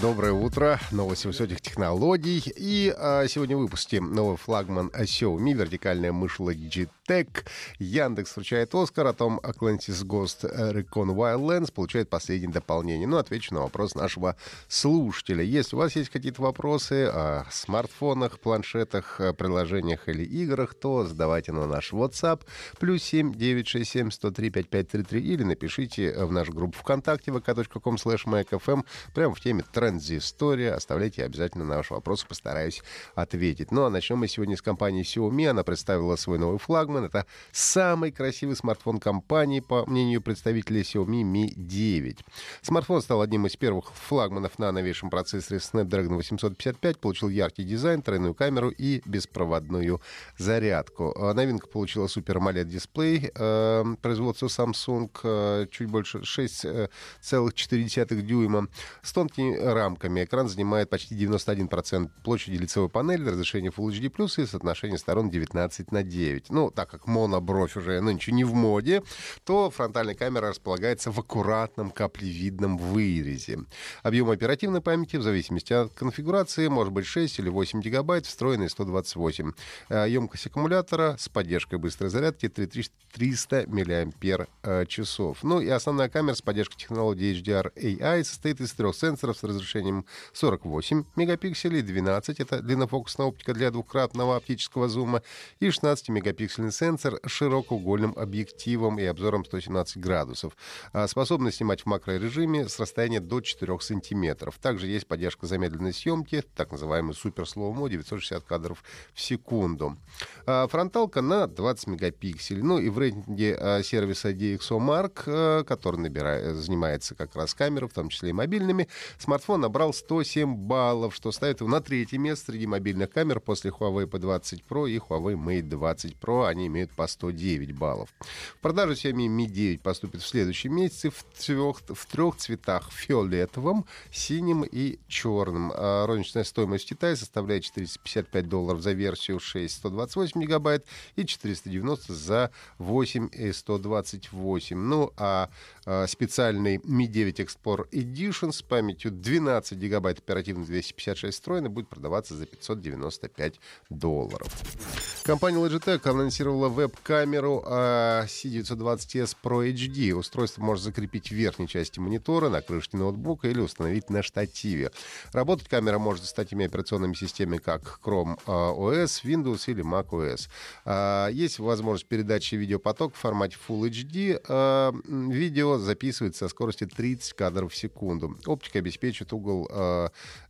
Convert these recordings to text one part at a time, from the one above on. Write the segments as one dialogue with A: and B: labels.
A: Доброе утро. Новости высоких технологий. И а, сегодня в выпуске новый флагман Xiaomi, вертикальная мышь Logitech. Яндекс вручает Оскар, о том Atlantis Ghost Recon Wildlands получает последнее дополнение. Ну, отвечу на вопрос нашего слушателя. Если у вас есть какие-то вопросы о смартфонах, планшетах, приложениях или играх, то задавайте на наш WhatsApp плюс 7 967 103 5533 или напишите в нашу группу ВКонтакте vk.com slash прямо в теме транзистория. Оставляйте обязательно на ваши вопросы, постараюсь ответить. Ну а начнем мы сегодня с компании Xiaomi. Она представила свой новый флагман. Это самый красивый смартфон компании, по мнению представителей Xiaomi Mi 9. Смартфон стал одним из первых флагманов на новейшем процессоре Snapdragon 855, получил яркий дизайн, тройную камеру и беспроводную зарядку. А новинка получила Super AMOLED дисплей э, производства Samsung, э, чуть больше 6,4 дюйма, с тонкими рамками. Экран занимает почти 91% площади лицевой панели, разрешение Full HD+, и соотношение сторон 19 на 9. Ну, так как монобровь уже нынче не в моде, то фронтальная камера располагается в аккуратном каплевидном вырезе. Объем оперативной памяти в зависимости от конфигурации может быть 6 или 8 гигабайт, встроенный 128. Емкость аккумулятора с поддержкой быстрой зарядки 3300 мАч. Ну и основная камера с поддержкой технологии HDR AI состоит из трех сенсоров с разрешением 48 мегапикселей, 12 — это длиннофокусная оптика для двукратного оптического зума, и 16-мегапиксельный сенсор с широкоугольным объективом и обзором 117 градусов. А способный снимать в макрорежиме с расстояния до 4 сантиметров. Также есть поддержка замедленной съемки, так называемый супер слоумо, 960 кадров в секунду. А фронталка на 20 мегапикселей. Ну и в рейтинге а, сервиса DxOMark, который набирает, занимается как раз камерой, в том числе и мобильными, смартфон набрал 107 баллов, что ставит его на третье место среди мобильных камер после Huawei P20 Pro и Huawei Mate 20 Pro. Они имеют по 109 баллов. В продажу Xiaomi Mi 9 поступит в следующем месяце в трех, в трех цветах фиолетовом, синим и черным. А розничная стоимость в Китае составляет 455 долларов за версию 6 128 мегабайт и 490 за 8 и 128. Ну, а, а специальный Mi 9 Explorer Edition с памятью 12 гигабайт оперативной 256 встроенной будет продаваться за 595 долларов. Компания Logitech анонсировала веб-камеру C920S Pro HD. Устройство может закрепить в верхней части монитора, на крышке ноутбука или установить на штативе. Работать камера может с такими операционными системами, как Chrome OS, Windows или Mac OS. Есть возможность передачи видеопотока в формате Full HD. Видео записывается со скоростью 30 кадров в секунду. Оптика обеспечит угол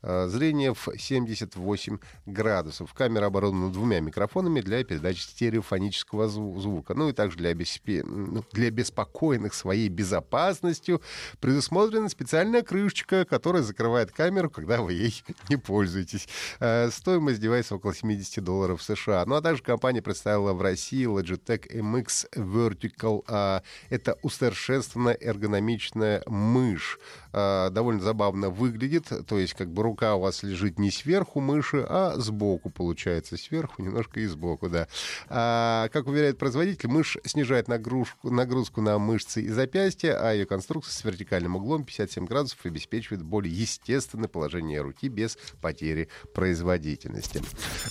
A: зрения в 78 градусов. Камера оборудована двумя микрофонами для передачи стереофонического звука. Ну и также для, обеспе... Ну, для беспокойных своей безопасностью предусмотрена специальная крышечка, которая закрывает камеру, когда вы ей не пользуетесь. Э, стоимость девайса около 70 долларов США. Ну а также компания представила в России Logitech MX Vertical. А, это усовершенствованная эргономичная мышь. А, довольно забавно выглядит, то есть как бы рука у вас лежит не сверху мыши, а сбоку получается, сверху немножко и сбоку, да. А, как уверяет производитель, мышь снижает нагрузку, нагрузку на мышцы и запястья, а ее конструкция с вертикальным углом 57 градусов обеспечивает более естественное положение руки без потери производительности.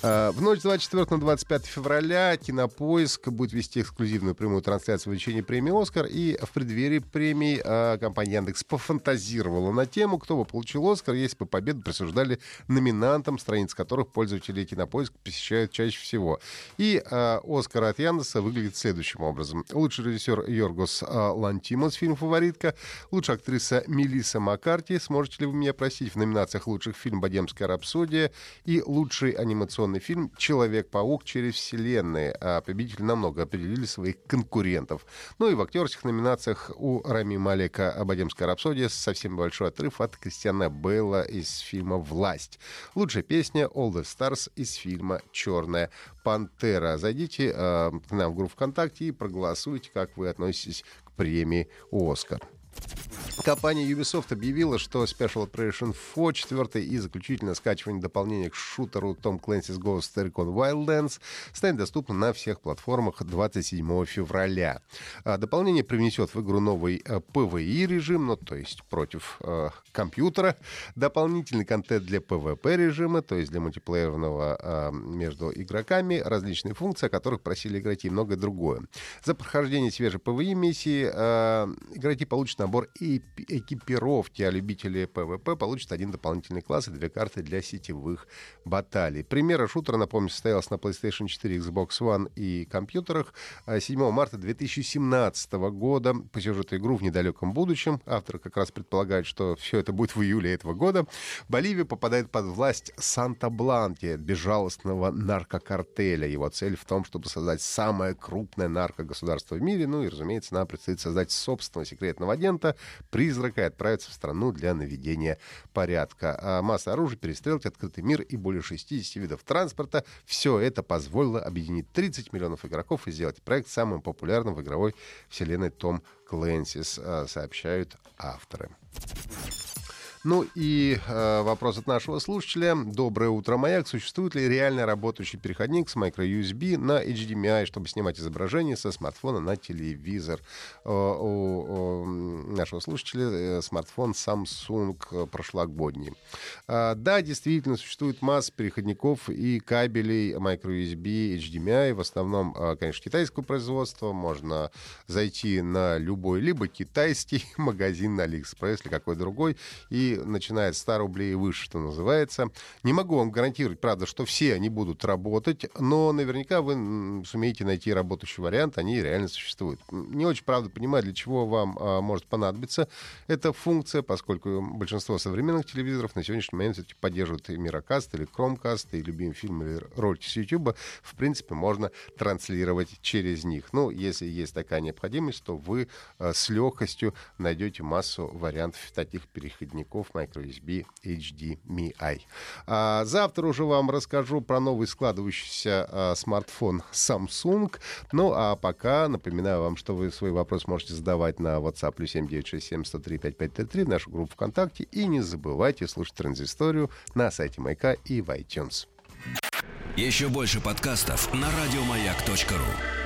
A: А, в ночь с 24 на 25 февраля Кинопоиск будет вести эксклюзивную прямую трансляцию вручения премии «Оскар», и в преддверии премии а, компания Яндекс пофантазировала фантазировала на тему, кто бы получил Оскар, если бы победу присуждали номинантам, страниц которых пользователи Кинопоиск посещают чаще всего. И э, Оскар от Яндеса выглядит следующим образом. Лучший режиссер Йоргос э, Лантимос, фильм «Фаворитка», лучшая актриса Мелисса Маккарти, сможете ли вы меня просить, в номинациях лучших фильм «Богемская рапсодия» и лучший анимационный фильм «Человек-паук через вселенные». А победители намного определили своих конкурентов. Ну и в актерских номинациях у Рами Малека «Богемская рапсодия» совсем совсем большой отрыв от Кристиана Бейла из фильма «Власть». Лучшая песня «All the Stars» из фильма «Черная пантера». Зайдите э, к нам в группу ВКонтакте и проголосуйте, как вы относитесь к премии «Оскар». Компания Ubisoft объявила, что Special Operation 4, четвертое и заключительное скачивание дополнения к шутеру Tom Clancy's Ghost Recon Wildlands, станет доступно на всех платформах 27 февраля. А дополнение привнесет в игру новый PvE э, режим, ну, то есть против э, компьютера, дополнительный контент для PvP режима, то есть для мультиплеерного э, между игроками, различные функции, о которых просили игроки и многое другое. За прохождение свежей PvE миссии э, игроки получат набор экипировки, а любители PvP получат один дополнительный класс и две карты для сетевых баталий. Примера шутера, напомню, состоялся на PlayStation 4, Xbox One и компьютерах 7 а, марта 2017 года. По сюжету игру в недалеком будущем. Автор как раз предполагает, что все это будет в июле этого года. Боливия попадает под власть Санта-Бланки, безжалостного наркокартеля. Его цель в том, чтобы создать самое крупное наркогосударство в мире. Ну и, разумеется, нам предстоит создать собственного секретного агента, агента, призрака и отправиться в страну для наведения порядка. А масса оружия, перестрелки, открытый мир и более 60 видов транспорта. Все это позволило объединить 30 миллионов игроков и сделать проект самым популярным в игровой вселенной Том Клэнсис, а, сообщают авторы. Ну и э, вопрос от нашего слушателя. Доброе утро, Маяк. Существует ли реально работающий переходник с microUSB на HDMI, чтобы снимать изображение со смартфона на телевизор? Э, у, у нашего слушателя э, смартфон Samsung прошлогодний. Э, да, действительно, существует масса переходников и кабелей microUSB, HDMI. В основном, э, конечно, китайского производства. Можно зайти на любой, либо китайский магазин на AliExpress, или какой другой, и начиная с 100 рублей и выше, что называется. Не могу вам гарантировать, правда, что все они будут работать, но наверняка вы сумеете найти работающий вариант, они реально существуют. Не очень, правда, понимаю, для чего вам а, может понадобиться эта функция, поскольку большинство современных телевизоров на сегодняшний момент все-таки поддерживают и Мирокаст, или Chromecast, и любимый фильм, или ролики с YouTube. В принципе, можно транслировать через них. Ну, если есть такая необходимость, то вы а, с легкостью найдете массу вариантов таких переходников часов microUSB HDMI. А завтра уже вам расскажу про новый складывающийся а, смартфон Samsung. Ну а пока напоминаю вам, что вы свой вопрос можете задавать на WhatsApp плюс 7967 103 5533 нашу группу ВКонтакте. И не забывайте слушать транзисторию на сайте Майка и в iTunes.
B: Еще больше подкастов на радиомаяк.ру